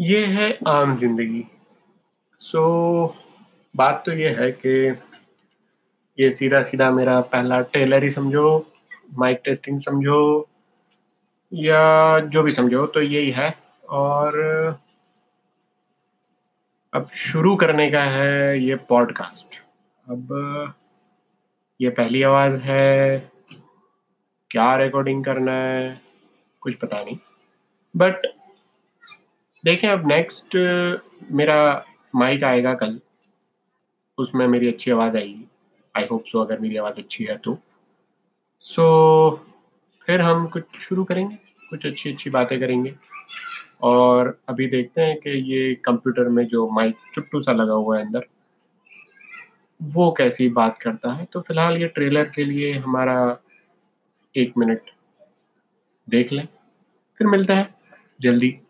ये है आम ज़िंदगी। सो so, बात तो ये है कि ये सीधा-सीधा मेरा पहला टेलर ही समझो, माइक टेस्टिंग समझो या जो भी समझो तो यही है और अब शुरू करने का है ये पॉडकास्ट। अब ये पहली आवाज़ है, क्या रिकॉर्डिंग करना है, कुछ पता नहीं। बट देखें अब नेक्स्ट मेरा माइक आएगा कल, उसमें मेरी अच्छी आवाज़ आएगी। आई होप सो अगर मेरी आवाज़ अच्छी है तो। सो so, फिर हम कुछ शुरू करेंगे, कुछ अच्छी-अच्छी बातें करेंगे और अभी देखते हैं कि ये कंप्यूटर में जो माइक चुट्टू सा लगा हुआ है अंदर, वो कैसी बात करता है। तो फ़िलहाल ये ट्रेलर के लिए हमारा एक मिनट देख लें, फिर मिलता है जल्दी।